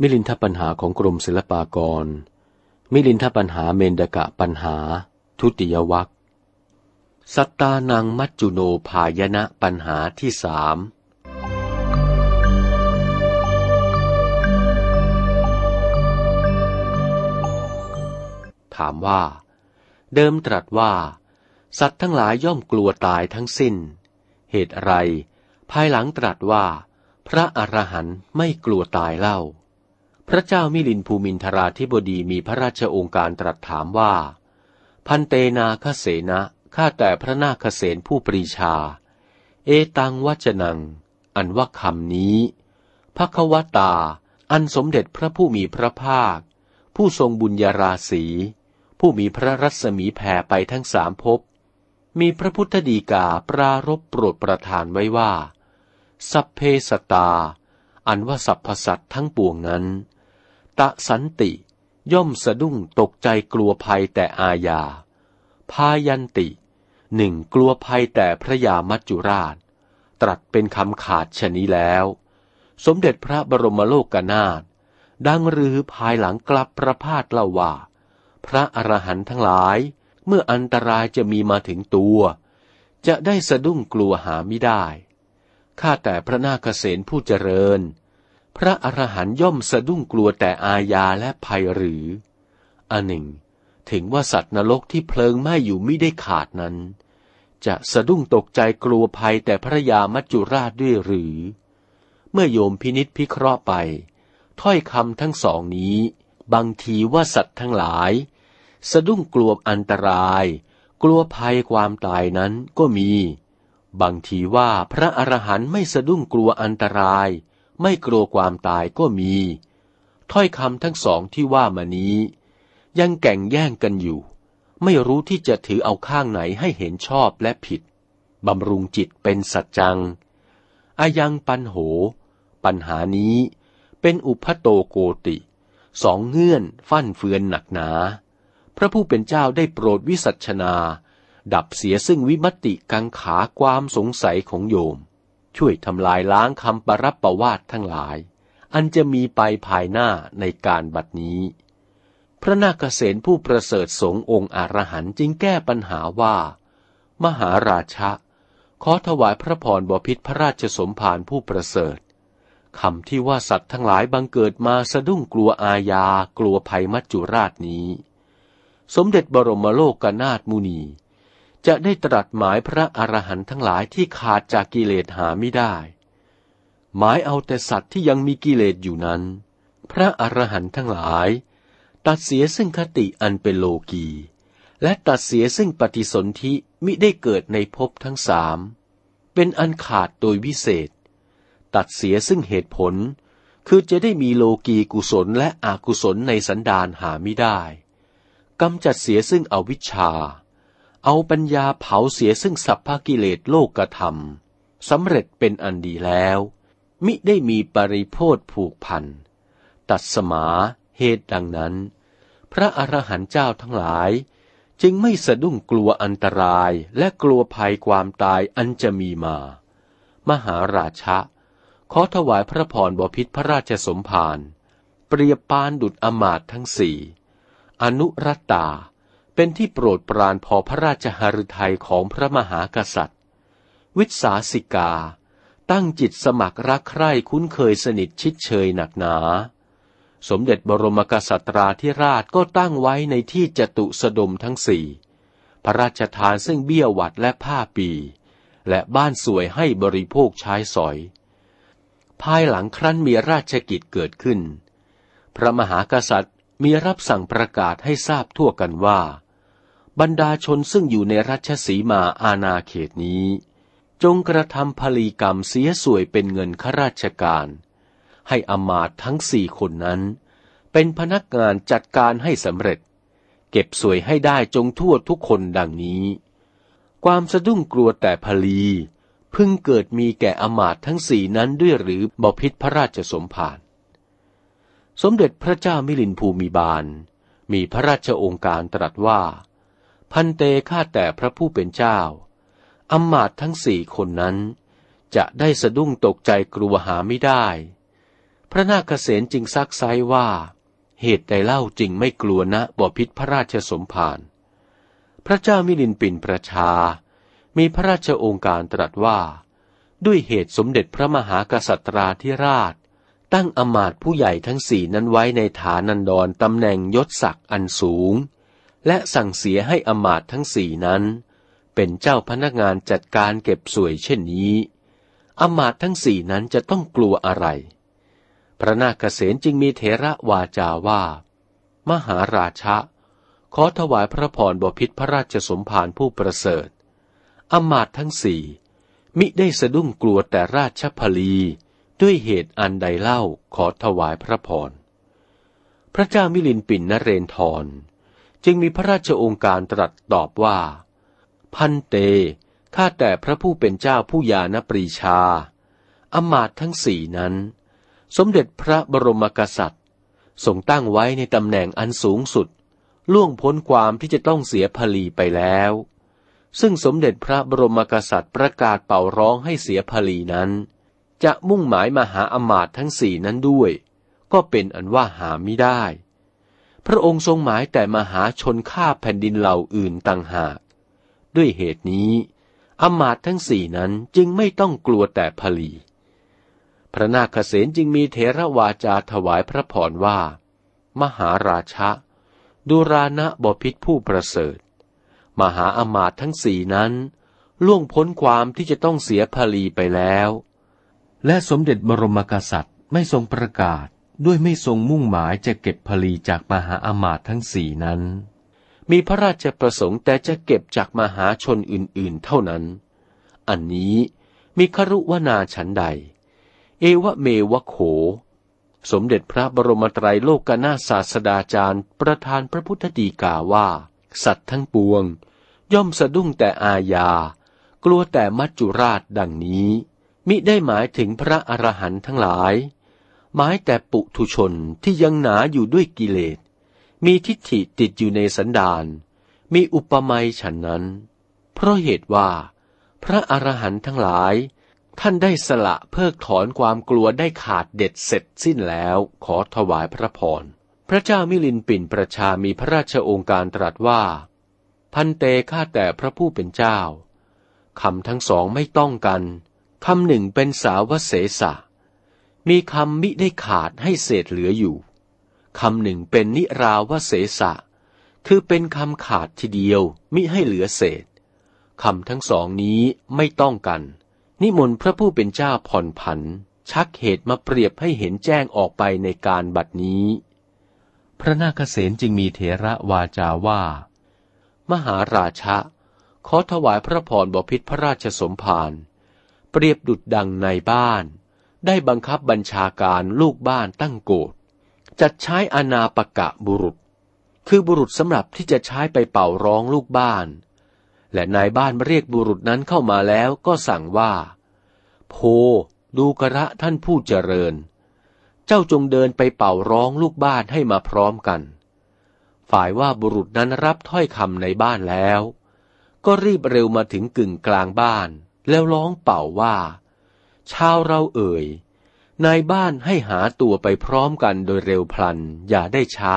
มิลินทปัญหาของกรมศิลปากร มิลินทปัญหาเมนดกะปัญหา ทุติยวัคสัตตานังมัจจุโนภายนะปัญหาที่สามถามว่า เดิมตรัสว่า สัตว์ทั้งหลายย่อมกลัวตายทั้งสิ้น เหตุอะไร ภายหลังตรัสว่า พระอรหันต์ไม่กลัวตายเล่า พระเจ้ามิลินภูมินทราธิบดีมีพระราชองค์การตรัสถามว่า พันเตนาคเสนะข้าแต่พระนาคเษนผู้ปรีชา เอตังวัจนัง อันว่าคำนี้พระควตา อันสมเด็จพระผู้มีพระภาค ผู้ทรงบุญญาราศีผู้มีพระรัศมีแผ่ไปทั้งสามภพ มีพระพุทธดีกาปรารบโปรดประทานไว้ว่า สัพเพสตา อันว่าสัพพสัตทั้งปวงนั้น ตะสันติย่อมสะดุ้งตกใจกลัวภัยแต่อาญา พายันติหนึ่งกลัวภัยแต่พระยามัจจุราช ตรัสเป็นคำขาดชนี้แล้ว สมเด็จพระบรมโลกนาถดังรือภายหลังกลับประพาสเล่าว่า พระอรหันต์ทั้งหลาย เมื่ออันตรายจะมีมาถึงตัว จะได้สะดุ้งกลัวหาไม่ได้ ข้าแต่พระนาคเษนผู้เจริญ พระอรหันย่อมสะดุ้งกลัวแต่อาญาและภัยหรือ อันหนึ่ง ถึงว่าสัตว์นรกที่เพลิงไหม้อยู่ไม่ได้ขาดนั้น จะสะดุ้งตกใจกลัวภัยแต่พระยามัจจุราชด้วยหรือ เมื่อโยมพินิษพิเคราะห์ไป ถ้อยคำทั้งสองนี้ บางทีว่าสัตว์ทั้งหลาย สะดุ้งกลัวอันตราย กลัวภัยความตายนั้นก็มี บางทีว่าพระอรหันต์ไม่สะดุ้งกลัวอันตราย ไม่กลัวความตายก็มี ถ้อยคำทั้งสองที่ว่ามานี้ ยังแก่งแย่งกันอยู่ ไม่รู้ที่จะถือเอาข้างไหนให้เห็นชอบและผิดบำรุงจิตเป็นสัจจัง อายังปันโห ปัญหานี้เป็นอุพโตโกติ สองเงื่อนฟั่นเฟือนหนักหนา พระผู้เป็นเจ้าได้โปรดวิสัชนา ดับเสียซึ่งวิมติกังขาความสงสัยของโยม ช่วยทำลายล้างคำปรับประวาททั้งหลาย อันจะมีไปภายหน้าในการบัดนี้ พระนาคเษนผู้ประเสริฐสงองค์อรหันจึงแก้ปัญหาว่า มหาราชะ ขอถวายพระพรบพิษพระราชสมภารผู้ประเสริฐคำที่ว่าสัตว์ทั้งหลายบังเกิดมาสะดุ้งกลัวอาญากลัวภัยมัจจุราชนี้ สมเด็จบรมโลกกนาถมุนี จะได้ตรัสหมายพระอรหันต์ทั้งหลายที่ขาดจากกิเลสหาไม่ได้ หมายเอาแต่สัตว์ที่ยังมีกิเลสอยู่นั้น พระอรหันต์ทั้งหลาย ตัดเสียซึ่งคติอันเป็นโลกี และตัดเสียซึ่งปฏิสนธิมิได้เกิดในภพทั้งสามเป็นอันขาดโดยวิเศษ ตัดเสียซึ่งเหตุผล คือจะได้มีโลกีกุศลและอกุศลในสันดานหาไม่ได้ กำจัดเสียซึ่งอวิชชา เอาปัญญาเผาเสียซึ่งสัพพกิเลสโลกธรรมสำเร็จเป็นอันดีแล้ว มิได้มีปริโพธผูกพัน ตัดสมาเหตุดังนั้น พระอรหันต์เจ้าทั้งหลาย จึงไม่สะดุ้งกลัวอันตรายและกลัวภัยความตายอันจะมีมา มหาราชะ ขอถวายพระพรบพิษพระราชสมภารเปรียบปานดุดอมาตทั้งสี่ อนุรัตตา เป็นที่โปรดปรานพอพระราชหฤทัยของพระมหากษัตริย์ วิสาสิกา ตั้งจิตสมัครรักใคร่คุ้นเคยสนิทชิดเชยหนักหนา สมเด็จบรมกษัตราธิราชก็ตั้งไว้ในที่จตุสดมทั้งสี่ พระราชทานซึ่งเบี้ยวัดและผ้าปี และบ้านสวยให้บริโภคใช้สอย ภายหลังครั้นมีราชกิจเกิดขึ้นพระมหากษัตริย์ มีรับสั่งประกาศให้ทราบทั่วกันว่า บรรดาชนซึ่งอยู่ในรัชสีมาอาณาเขตนี้ จงกระทำผลีกรรมเสียสวยเป็นเงินข้าราชการ ให้อมาตทั้งสี่คนนั้น เป็นพนักงานจัดการให้สำเร็จ เก็บสวยให้ได้จงทั่วทุกคนดังนี้ ความสะดุ้งกลัวแต่พลี พึ่งเกิดมีแก่อมาตทั้งสี่นั้นด้วยหรือบพิษพระราชสมภาร สมเด็จพระเจ้ามิลินภูมิบาล มีพระราชองค์การตรัสว่า พันเตข้าแต่พระผู้เป็นเจ้าอำมาตย์ทั้งสี่คนนั้น จะได้สะดุ้งตกใจกลัวหาไม่ได้ พระนาคเษนจึงซักไซว่า เหตุใดเล่าจริงไม่กลัวนะบ่อพิษพระราชสมภารพระเจ้ามิลินปินประชา มีพระราชองค์การตรัสว่า ด้วยเหตุสมเด็จพระมหากษัตราธิราช ตั้งอมาตผู้ใหญ่ทั้งสี่นั้นไว้ในฐานันดรตำแหน่งยศศักดิ์อันสูง และสั่งเสียให้อมาตทั้งสี่นั้น เป็นเจ้าพนักงานจัดการเก็บสวยเช่นนี้ อมาตทั้งสี่นั้นจะต้องกลัวอะไร พระนาคเษนจึงมีเถระวาจาว่า มหาราชะ ขอถวายพระพรบพิษพระราชสมภารผู้ประเสริฐอมาตทั้งสี่มิได้สะดุ้งกลัวแต่ราชพลี ด้วยเหตุอันใดเล่าขอถวายพระพร พระเจ้ามิลินปินนเรนทร จึงมีพระราชองค์การตรัสตอบว่า พันเต ข้าแต่พระผู้เป็นเจ้าผู้ยานปรีชา อมาตทั้งสี่นั้น สมเด็จพระบรมกษัตริย์ทรงตั้งไว้ในตำแหน่งอันสูงสุด ล่วงพ้นความที่จะต้องเสียพลีไปแล้ว ซึ่งสมเด็จพระบรมกษัตริย์ประกาศเป่าร้องให้เสียพลีนั้น จะมุ่งหมายมาหาอมาตทั้งสี่นั้นด้วย ก็เป็นอันว่าหาไม่ได้ พระองค์ทรงหมายแต่มาหาชนข้าแผ่นดินเหล่าอื่นต่างหาก ด้วยเหตุนี้ อมาตทั้งสี่นั้นจึงไม่ต้องกลัวแต่พลี พระนาคเษนจึงมีเทระวาจาถวายพระพรว่า มหาราชะดุรานะบพิษผู้ประเสริฐ มหาอมาตทั้งสี่นั้น ล่วงพ้นความที่จะต้องเสียพลีไปแล้ว และสมเด็จบรมกษัตริย์ไม่ทรงประกาศด้วยไม่ทรงมุ่งหมายจะเก็บพลีจากมหาอมาตย์ทั้งสี่นั้น มีพระราชประสงค์แต่จะเก็บจากมหาชนอื่นๆ เท่านั้น อันนี้มีครุวนาฉันใด เอวะเมวะโข สมเด็จพระบรมไตรโลกนาศาสดาจารย์ ประธานพระพุทธดีกาว่า สัตว์ทั้งปวง ย่อมสะดุ้งแต่อาญา กลัวแต่มัจจุราชดังนี้ มิได้หมายถึงพระอรหันต์ทั้งหลาย หมายแต่ปุถุชนที่ยังหนาอยู่ด้วยกิเลส มีทิฏฐิติดอยู่ในสันดาน มีอุปมาฉันนั้น เพราะเหตุว่า พระอรหันต์ทั้งหลาย ท่านได้สละเพิกถอนความกลัวได้ขาดเด็ดเสร็จสิ้นแล้วขอถวายพระพร พระเจ้ามิลินปินประชามีพระราชองค์การตรัสว่า พันเตข้าแต่พระผู้เป็นเจ้าคำทั้งสองไม่ต้องกัน คำหนึ่งเป็นสาวเสสะ มีคำมิได้ขาดให้เศษเหลืออยู่ คำหนึ่งเป็นนิราวเสสะ คือเป็นคำขาดทีเดียวมิให้เหลือเศษ คำทั้งสองนี้ไม่ต้องกัน นิมนต์พระผู้เป็นเจ้าผ่อนผัน ชักเหตุมาเปรียบให้เห็นแจ้งออกไปในการบัดนี้ พระนาคเษนจึงมีเถระวาจาว่า มหาราชะขอถวายพระพรบพิษพระราชสมภาร เปรียบดุดดังในบ้าน ได้บังคับบัญชาการลูกบ้านตั้งโกรธจัดใช้อนาปกะบุรุษ คือบุรุษสำหรับที่จะใช้ไปเป่าร้องลูกบ้าน และนายบ้านเรียกบุรุษนั้นเข้ามาแล้วก็สั่งว่า โพดูกระท่านผู้เจริญ เจ้าจงเดินไปเป่าร้องลูกบ้านให้มาพร้อมกัน ฝ่ายว่าบุรุษนั้นรับถ้อยคำในบ้านแล้ว ก็รีบเร็วมาถึงกึ่งกลางบ้าน แล้วร้องเป่าว่า ชาวเราเอ่ย นายบ้านให้หาตัวไปพร้อมกันโดยเร็วพลัน อย่าได้ช้า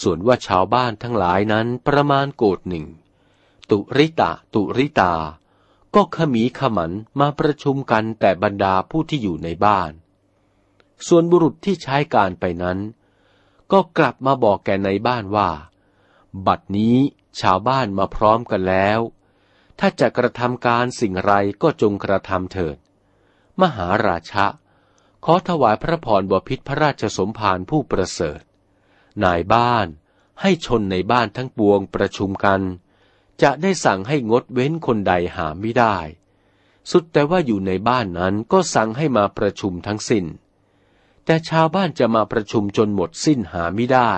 ส่วนว่าชาวบ้านทั้งหลายนั้นประมาณโกดหนึ่ง ตุริตะ ตุริตา ก็ขมีขมันมาประชุมกันแต่บรรดาผู้ที่อยู่ในบ้าน ส่วนบุรุษที่ใช้การไปนั้น ก็กลับมาบอกแก่ในบ้านว่า บัดนี้ชาวบ้านมาพร้อมกันแล้ว ถ้าจะกระทำการสิ่งไรก็จงกระทำเถิด มหาราชะ ขอถวายพระพรบพิษพระราชสมภารผู้ประเสริฐ นายบ้านให้ชนในบ้านทั้งปวงประชุมกัน จะได้สั่งให้งดเว้นคนใดหาไม่ได้ สุดแต่ว่าอยู่ในบ้านนั้นก็สั่งให้มาประชุมทั้งสิน้น แต่ชาวบ้านจะมาประชุมจนหมดสิ้นหาไม่ได้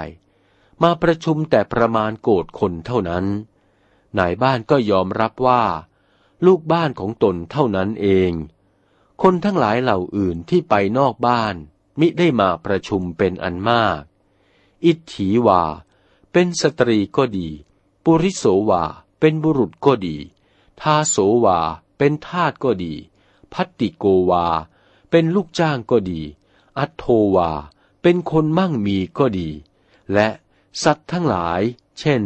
มาประชุมแต่ประมาณโกดคนเท่านั้น นายบ้านก็ยอมรับว่า ลูกบ้านของตนเท่านั้นเอง คนทั้งหลายเหล่าอื่นที่ไปนอกบ้าน มิได้มาประชุมเป็นอันมาก อิทถีวา เป็นสตรีก็ดี ปุริโสวา เป็นบุรุษก็ดี ทาโสวา เป็นทาสก็ดี พัตติโกวา เป็นลูกจ้างก็ดี อัตโทวา เป็นคนมั่งมีก็ดี และสัตว์ทั้งหลาย เช่น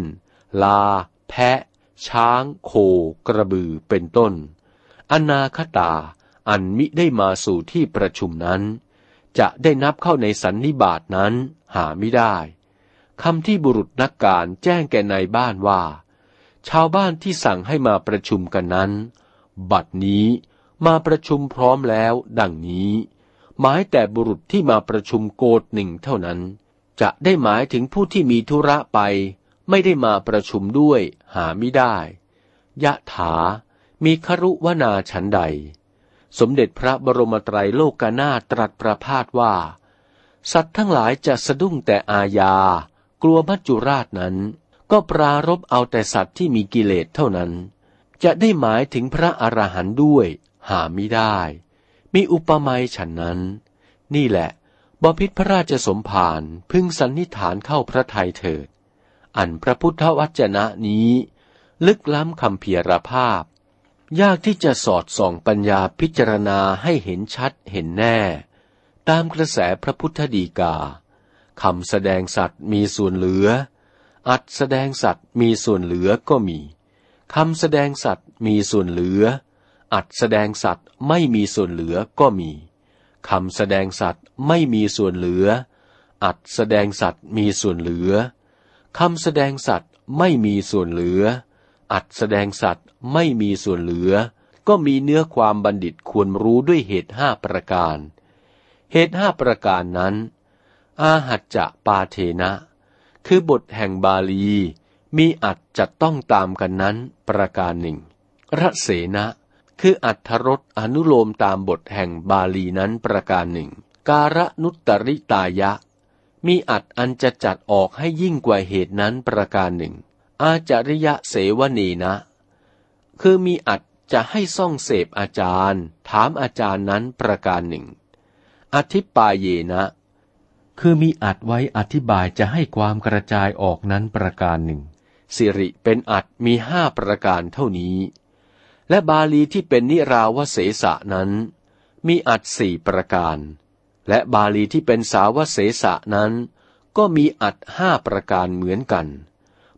ลา แพะ ช้างโคกระบือเป็นต้น อนาคตาอันมิได้มาสู่ที่ประชุมนั้น จะได้นับเข้าในสันนิบาตนั้นหาไม่ได้คำที่บุรุษนักการแจ้งแก่ในบ้านว่า ชาวบ้านที่สั่งให้มาประชุมกันนั้น บัดนี้มาประชุมพร้อมแล้วดังนี้ หมายแต่บุรุษที่มาประชุมโกดหนึ่งเท่านั้น จะได้หมายถึงผู้ที่มีธุระไป ไม่ได้มาประชุมด้วยหาไม่ได้ ยะถา มีครุวนาฉันใด สมเด็จพระบรมไตรโลกนาตรัสประพาสว่า สัตว์ทั้งหลายจะสะดุ้งแต่อาญา กลัวมัจจุราชนั้น ก็ปรารบเอาแต่สัตว์ที่มีกิเลสเท่านั้น จะได้หมายถึงพระอรหันต์ด้วย หาไม่ได้ มีอุปมาฉันนั้น นี่แหละบพิษพระราชสมภารพึงสันนิฐานเข้าพระทัยเถิด อันพระพุทธวจนะนี้ ลึกล้ำคำเพียรภาพ ยากที่จะสอดส่องปัญญาพิจารณาให้เห็นชัดเห็นแน่ ตามกระแสพระพุทธดีกาคำแสดงสัตว์มีส่วนเหลือ อัดแสดงสัตว์มีส่วนเหลือก็มีคำแสดงสัตว์มีส่วนเหลือ อัดแสดงสัตว์ไม่มีส่วนเหลือก็มีคำแสดงสัตว์ไม่มีส่วนเหลือ อัดแสดงสัตว์มีส่วนเหลือ คำแสดงสัตว์ไม่มีส่วนเหลือ อัดแสดงสัตว์ไม่มีส่วนเหลือ ก็มีเนื้อความบัณฑิตควรรู้ด้วยเหตุห้าประการ เหตุห้าประการนั้น อาหัจจะปาเทนะ คือบทแห่งบาลี มีอัดจะต้องตามกันนั้นประการหนึ่งระเสนะคืออัตถรสอนุโลมตามบทแห่งบาลีนั้นประการหนึ่ง การนุตตริตายะ มีอัดอันจะจัดออกให้ยิ่งกว่าเหตุนั้นประการหนึ่ง อาจาริยะเสวนีนะ คือมีอัดจะให้ซ่องเสพอาจารย์ ถามอาจารย์นั้นประการหนึ่ง อธิปายเยนะ คือมีอัดไว้อธิบายจะให้ความกระจายออกนั้นประการหนึ่ง สิริเป็นอัดมีห้าประการเท่านี้ และบาลีที่เป็นนิราวเสสะนั้น มีอัดสี่ประการ และบาลีที่เป็นสาวเสสะนั้น ก็มีอัดห้าประการเหมือนกัน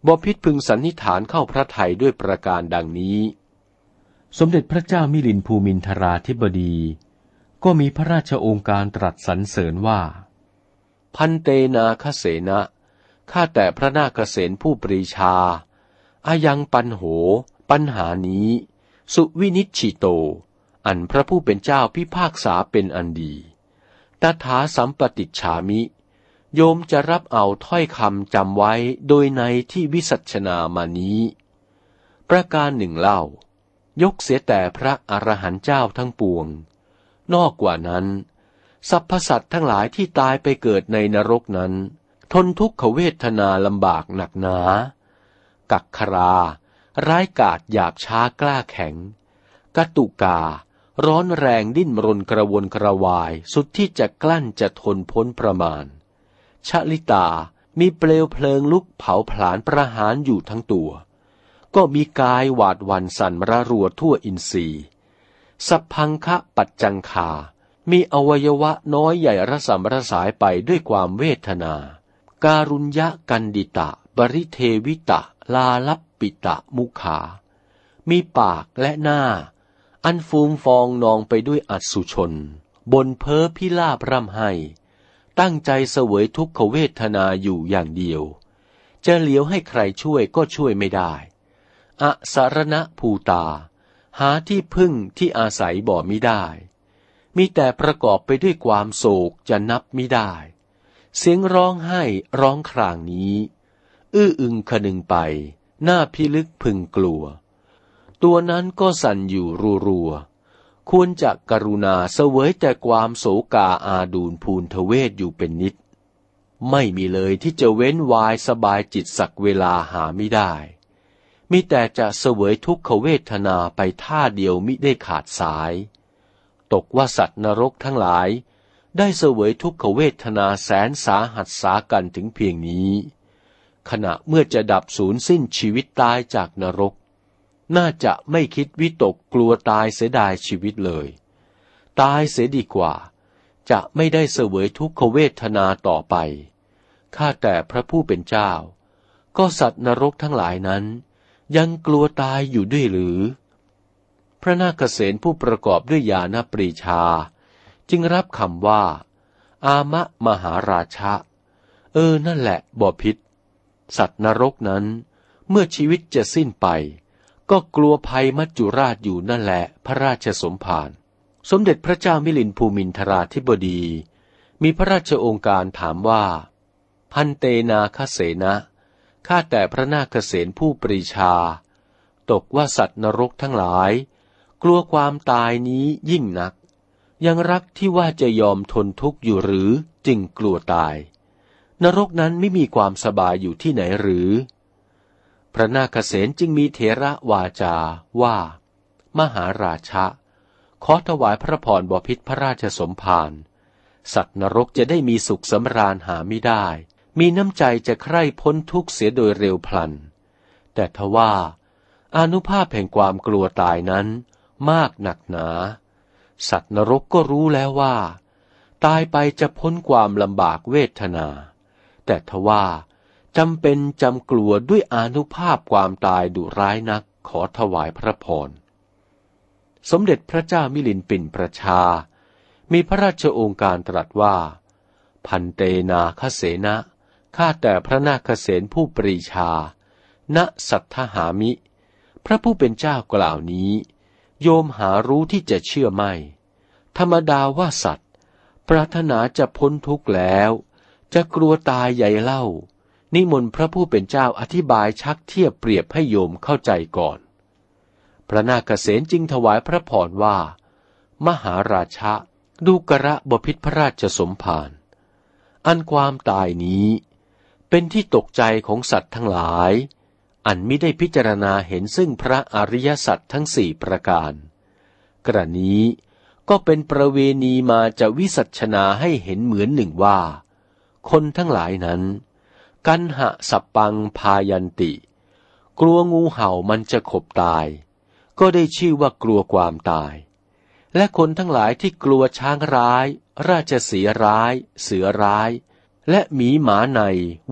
บพิษพึงสันนิฐานเข้าพระไทยด้วยประการดังนี้ สมเด็จพระเจ้ามิลินภูมินทราธิบดี ก็มีพระราชโองการตรัสสรรเสริญว่า พันเตนาคเสนะข้าแต่พระนาคเสนผู้ปรีชาอายังปันโห ปัญหานี้ สุวินิชิโต อันพระผู้เป็นเจ้าพิพากษาเป็นอันดี ตถาสัมปติฉามิ โยมจะรับเอาถ้อยคำจำไว้โดยในที่วิสัชนามานี้ ประการหนึ่งเล่า ยกเสียแต่พระอรหันต์เจ้าทั้งปวง นอกกว่านั้น สรรพสัตว์ทั้งหลายที่ตายไปเกิดในนรกนั้น ทนทุกขเวทนาลำบากหนักหนา กักครา ร้ายกาจหยาบช้ากล้าแข็งกตุกา ร้อนแรงดิ้นรนกระวนกระวายสุดที่จะกลั้นจะทนพ้นประมาณ ชะลิตามีเปลวเพลิงลุกเผาผลาญประหารอยู่ทั้งตัว ก็มีกายหวาดวันสั่นระรัวทั่วอินทรีย์สัพพังคะปัจจังคา มีอวัยวะน้อยใหญ่ระสำระสายไปด้วยความเวทนา การุญยะกันดิตะ บริเทวิตะ ลาลับปิตะมุขา มีปากและหน้า อันฟูมฟองนองไปด้วยอัศชน บนเพ้อพิลาบร่ำให้ ตั้งใจเสวยทุกขเวทนาอยู่อย่างเดียว จะเลี้ยวให้ใครช่วยก็ช่วยไม่ได้ อสารณะภูตา หาที่พึ่งที่อาศัยบ่มิได้ มีแต่ประกอบไปด้วยความโศกจะนับไม่ได้ เสียงร้องไห้ร้องครางนี้ อื้ออึงคนึงไป หน้าพิลึกพึงกลัว ตัวนั้นก็สั่นอยู่รัวๆ ควรจะกรุณาเสวยแต่ความโศกาอาดูลภูนทเวศอยู่เป็นนิด ไม่มีเลยที่จะเว้นวายสบายจิตสักเวลาหาไม่ได้มีแต่จะเสวยทุกขเวทนาไปท่าเดียวมิได้ขาดสาย ตกว่าสัตว์นรกทั้งหลาย ได้เสวยทุกขเวทนาแสนสาหัสสากันถึงเพียงนี้ ขณะเมื่อจะดับสูญสิ้นชีวิตตายจากนรก น่าจะไม่คิดวิตกกลัวตายเสียดายชีวิตเลย ตายเสียดีกว่า จะไม่ได้เสวยทุกขเวทนาต่อไป ข้าแต่พระผู้เป็นเจ้า ก็สัตว์นรกทั้งหลายนั้น ยังกลัวตายอยู่ด้วยหรือ พระนาคเษนผู้ประกอบด้วยญาณปรีชา จึงรับคำว่า อามะมหาราชะ เออนั่นแหละบ่อพิษสัตว์นรกนั้น เมื่อชีวิตจะสิ้นไป ก็กลัวภัยมัจจุราชอยู่นั่นแหละพระราชสมภาร สมเด็จพระเจ้ามิลินภูมินทราธิบดี มีพระราชองค์การถามว่า พันเตนาคเสนะข้าแต่พระนาคเษนผู้ปรีชา ตกว่าสัตว์นรกทั้งหลาย กลัวความตายนี้ยิ่งนัก ยังรักที่ว่าจะยอมทนทุกข์อยู่หรือจึงกลัวตาย นรกนั้นไม่มีความสบายอยู่ที่ไหนหรือ พระนาคเษนจึงมีเถระวาจาว่า มหาราชะ ขอถวายพระพรบพิษพระราชสมภารสัตว์นรกจะได้มีสุขสำราญหาไม่ได้ มีน้ำใจจะใคร่พ้นทุกข์เสียโดยเร็วพลัน แต่ทว่าอนุภาพแห่งความกลัวตายนั้นมากหนักหนา สัตว์นรกก็รู้แล้วว่า ตายไปจะพ้นความลำบากเวทนา แต่ทว่า จำเป็นจำกลัวด้วยอนุภาพความตายดุร้ายนักขอถวายพระพร สมเด็จพระเจ้ามิลินปินประชา มีพระราชโองการตรัสว่า พันเตนาคเสนะข้าแต่พระนาคเสนผู้ปรีชา ณ สัทธหามิ พระผู้เป็นเจ้ากล่าวนี้ โยมหารู้ที่จะเชื่อไม่ ธรรมดาว่าสัตว์ ปรารถนาจะพ้นทุกข์แล้ว จะกลัวตายใหญ่เล่า นิมนต์พระผู้เป็นเจ้าอธิบายชักเทียบเปรียบให้โยมเข้าใจก่อน พระนาคเษนจึงถวายพระพรว่า มหาราชะดูกระบพิษพระราชสมภารอันความตายนี้ เป็นที่ตกใจของสัตว์ทั้งหลาย อันไม่ได้พิจารณาเห็นซึ่งพระอริยสัจทั้งสี่ประการ กระนี้ก็เป็นประเวณีมาจะวิสัชนาให้เห็นเหมือนหนึ่งว่า คนทั้งหลายนั้น กันหะสับปังพายันติ กลัวงูเห่ามันจะขบตาย ก็ได้ชื่อว่ากลัวความตาย และคนทั้งหลายที่กลัวช้างร้าย ราชสีร้าย เสือร้าย และหมีหมาใน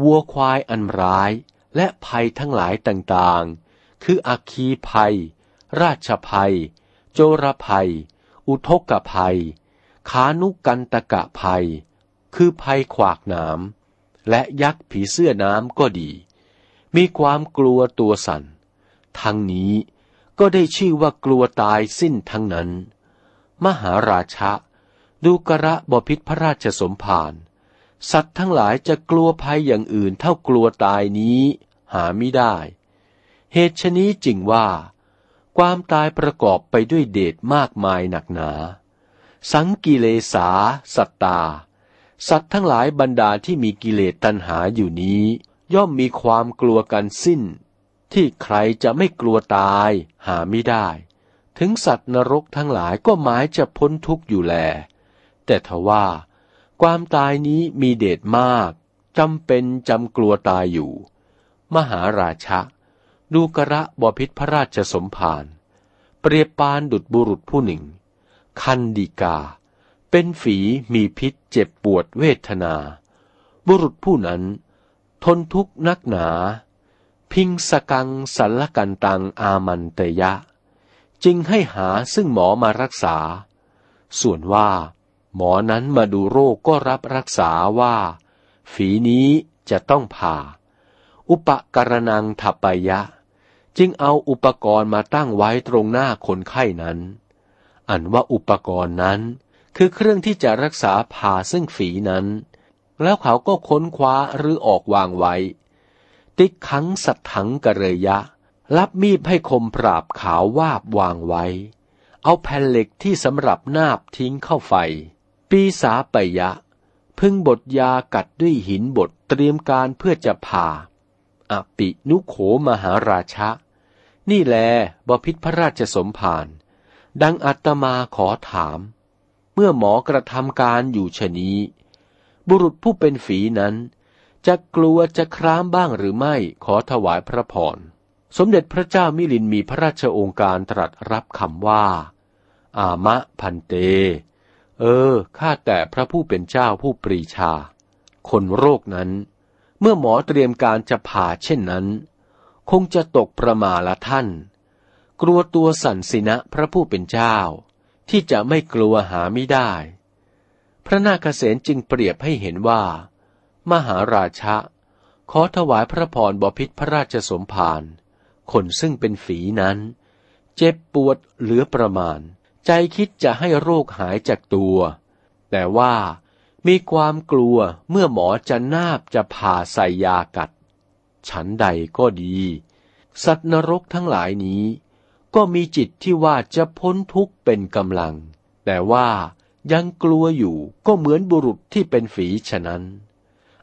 วัวควายอันร้าย และภัยทั้งหลายต่างๆ คืออัคคีภัย ราชภัย โจรภัย อุทกภัย ขานุกันตกะภัย คือภัยขวากหน้ำ และยักษ์ผีเสื้อน้ำก็ดี มีความกลัวตัวสัน่น ทั้งนี้ก็ได้ชื่อว่ากลัวตายสิ้นทั้งนั้น มหาราชะดูกระบพิษพระราชสมภารสัตว์ทั้งหลายจะกลัวภัยอย่างอื่นเท่ากลัวตายนี้หาไม่ได้ เหตุชนี้จริงว่า ความตายประกอบไปด้วยเดชมากมายหนักหนา สังกิเลสา สัตตา สัตว์ทั้งหลายบรรดาที่มีกิเลสตัณหาอยู่นี้ ย่อมมีความกลัวกันสิ้น ที่ใครจะไม่กลัวตายหาไม่ได้ ถึงสัตว์นรกทั้งหลายก็หมายจะพ้นทุกข์อยู่แล แต่ทว่า ความตายนี้มีเดชมากจำเป็นจำกลัวตายอยู่ มหาราชะ ดูกระบพิษพระราชสมภารเปรียบปานดุจบุรุษผู้หนึ่ง คันดีกา เป็นฝีมีพิษเจ็บปวดเวทนา บุรุษผู้นั้น ทนทุกข์นักหนา พิงสกังสัลกันตังอามันเตยะ จึงให้หาซึ่งหมอมารักษา ส่วนว่า หมอนั้นมาดูโรคก็รับรักษาว่า ฝีนี้จะต้องผ่า อุปกรณังทัปยะ จึงเอาอุปกรณ์มาตั้งไว้ตรงหน้าคนไข้นั้น อันว่าอุปกรณ์นั้น คือเครื่องที่จะรักษาผ่าซึ่งฝีนั้น แล้วเขาก็ค้นคว้าหรือออกวางไว้ ติขังสัตถังกระเรยะ รับมีดให้คมปราบขาววาบวางไว้ เอาแผ่นเหล็กที่สำหรับนาบทิ้งเข้าไฟ ปีสาปยะ พึ่งบทยากัดด้วยหินบทเตรียมการเพื่อจะผ่าอปินุโขมหาราชะ นี่แลบพิษพระราชสมภารดังอัตมาขอถาม เมื่อหมอกระทำการอยู่ชนี้ บุรุษผู้เป็นฝีนั้น จะกลัวจะคร้ามบ้างหรือไม่ขอถวายพระพร สมเด็จพระเจ้ามิลินมีพระราชองค์การตรัสรับคำว่า อามะพันเต เออ ข้าแต่พระผู้เป็นเจ้าผู้ปรีชา คนโรคนั้น เมื่อหมอเตรียมการจะผ่าเช่นนั้น คงจะตกประมาละท่าน กลัวตัวสั่นสินะพระผู้เป็นเจ้า ที่จะไม่กลัวหาไม่ได้ พระนาคเษนจึงเปรียบให้เห็นว่า มหาราชะ ขอถวายพระพรบพิษพระราชสมภารคนซึ่งเป็นฝีนั้น เจ็บปวดเหลือประมาณ ใจคิดจะให้โรคหายจากตัว แต่ว่ามีความกลัวเมื่อหมอจะนาบจะผ่าใส่ยากัด ฉันใดก็ดี สัตว์นรกทั้งหลายนี้ ก็มีจิตที่ว่าจะพ้นทุกข์เป็นกำลัง แต่ว่ายังกลัวอยู่ก็เหมือนบุรุษที่เป็นฝีฉะนั้น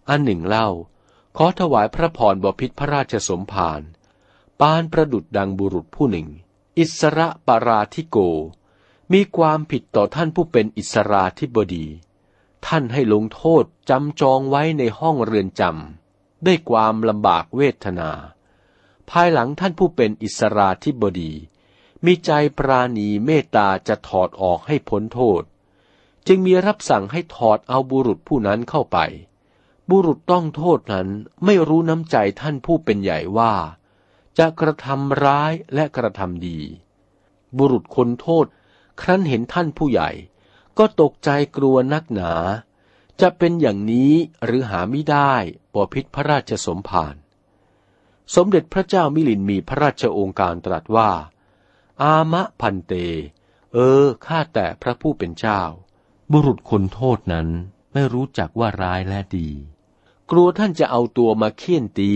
อันหนึ่งเล่า ขอถวายพระพรบพิษพระราชสมภารปานประดุดดังบุรุษผู้หนึ่ง อิสระปาราธิโก มีความผิดต่อท่านผู้เป็นอิสราธิบดี ท่านให้ลงโทษจำจองไว้ในห้องเรือนจำด้วยความลำบากเวทนา ภายหลังท่านผู้เป็นอิสราธิบดี มีใจปราณีเมตตาจะถอดออกให้พ้นโทษ จึงมีรับสั่งให้ถอดเอาบุรุษผู้นั้นเข้าไป บุรุษต้องโทษนั้นไม่รู้น้ำใจท่านผู้เป็นใหญ่ว่า จะกระทำร้ายและกระทำดี บุรุษคนโทษ ครั้นเห็นท่านผู้ใหญ่ ก็ตกใจกลัวนักหนา จะเป็นอย่างนี้หรือหาไม่ได้ปอพิษพระราชสมภารสมเด็จพระเจ้ามิลินมีพระราชโองการตรัสว่า อามะพันเต เออ ข้าแต่พระผู้เป็นเจ้า บุรุษคนโทษนั้นไม่รู้จักว่าร้ายและดี กลัวท่านจะเอาตัวมาเคี่ยนตี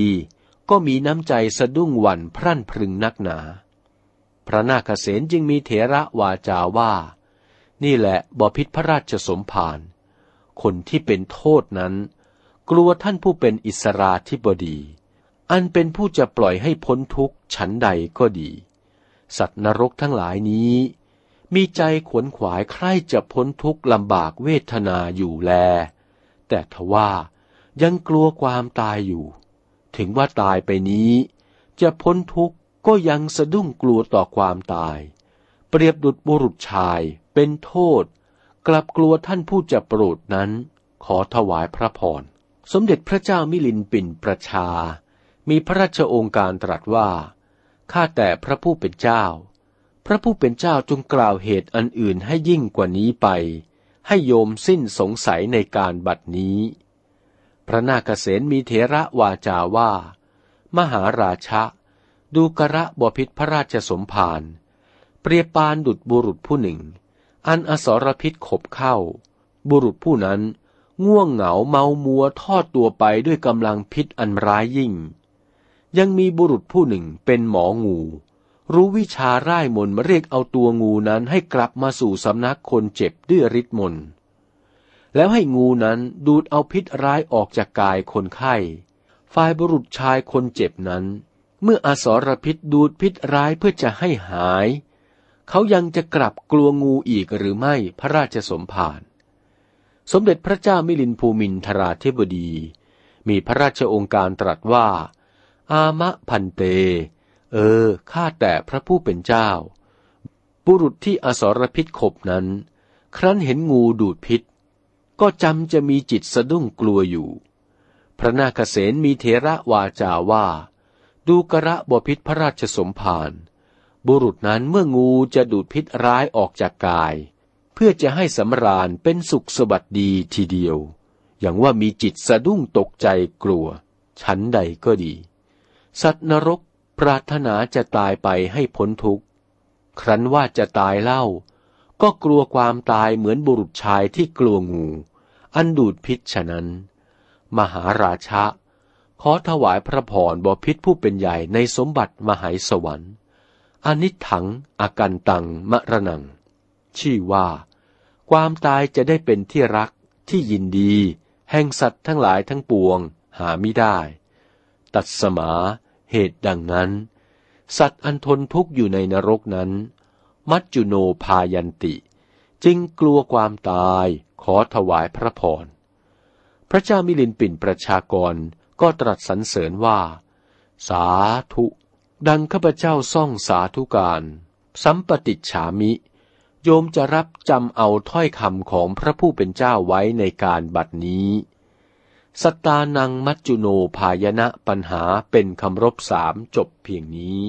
ก็มีน้ำใจสะดุ้งหวั่นพรั่นพรึงนักหนา พระนาคเษนจึงมีเถระวาจาว่า นี่แหละบพิษพระราชสมภาร คนที่เป็นโทษนั้น กลัวท่านผู้เป็นอิสราธิบดี อันเป็นผู้จะปล่อยให้พ้นทุกข์ฉันใดก็ดี สัตว์นรกทั้งหลายนี้ มีใจขวนขวายใคร่จะพ้นทุกข์ลำบากเวทนาอยู่แล แต่ทว่ายังกลัวความตายอยู่ ถึงว่าตายไปนี้ จะพ้นทุกข์ก็ยังสะดุ้งกลัวต่อความตาย เปรียบดุจบุรุษชายเป็นโทษ กลับกลัวท่านผู้จะโปรดนั้น ขอถวายพระพรสมเด็จพระเจ้ามิลินปินประชา มีพระราชองค์การตรัสว่า ข้าแต่พระผู้เป็นเจ้า พระผู้เป็นเจ้าจงกล่าวเหตุอันอื่นให้ยิ่งกว่านี้ไป ให้โยมสิ้นสงสัยในการบัดนี้ พระนาคเษนมีเถระวาจาว่า มหาราชะ ดูกระบพิษพระราชสมภาร เปรียบปานดุดบุรุษผู้หนึ่ง อันอสรพิษขบเข้า บุรุษผู้นั้นง่วงเหงาเมามัวทอดตัวไปด้วยกำลังพิษอันร้ายยิ่ง ยังมีบุรุษผู้หนึ่งเป็นหมองู รู้วิชาร่ายมนมาเรียกเอาตัวงูนั้นให้กลับมาสู่สำนักคนเจ็บด้วยฤทธิ์มนต์แล้วให้งูนั้นดูดเอาพิษร้ายออกจากกายคนไข้ ฝ่ายบุรุษชายคนเจ็บนั้น เมื่ออสรพิษดูดพิษร้ายเพื่อจะให้หาย เขายังจะกลับกลัวงูอีกหรือไม่พระราชสมภาร สมเด็จพระเจ้ามิลินภูมินทราธิบดี มีพระราชองค์การตรัสว่า อามะพันเต เออ ข้าแต่พระผู้เป็นเจ้า บุรุษที่อสรพิษขบนั้น ครั้นเห็นงูดูดพิษ ก็จำจะมีจิตสะดุ้งกลัวอยู่ พระนาคเษนมีเทระวาจาว่า ดูกระบพิษพระราชสมภารบุรุษนั้นเมื่องูจะดูดพิษร้ายออกจากกาย เพื่อจะให้สำราญเป็นสุขสวัสดีทีเดียว อย่างว่ามีจิตสะดุ้งตกใจกลัว ชั้นใดก็ดี สัตว์นรกปรารถนาจะตายไปให้พ้นทุกข์ ครั้นว่าจะตายเล่า ก็กลัวความตายเหมือนบุรุษชายที่กลัวงู อันดูดพิษฉะนั้น มหาราชะ ขอถวายพระพรบพิษผู้เป็นใหญ่ในสมบัติมหายสวรรค์อนิถังอากันตังมะระนัง ชื่อว่า ความตายจะได้เป็นที่รักที่ยินดี แห่งสัตว์ทั้งหลายทั้งปวงหาไม่ได้ ตัดสมา เหตุดังนั้น สัตว์อันทนทุกข์อยู่ในนรกนั้น มัจจุโนพายันติ จึงกลัวความตายขอถวายพระพร พระเจ้ามิลินปินประชากรก็ตรัสสรรเสริญว่า สาธุ ดังข้าพเจ้าซ่องสาธุการสัมปติฉามิ โยมจะรับจำเอาถ้อยคำของพระผู้เป็นเจ้าไว้ในการบัดนี้ สตานังมัจจุโนภายณะปัญหาเป็นคำรบสามจบเพียงนี้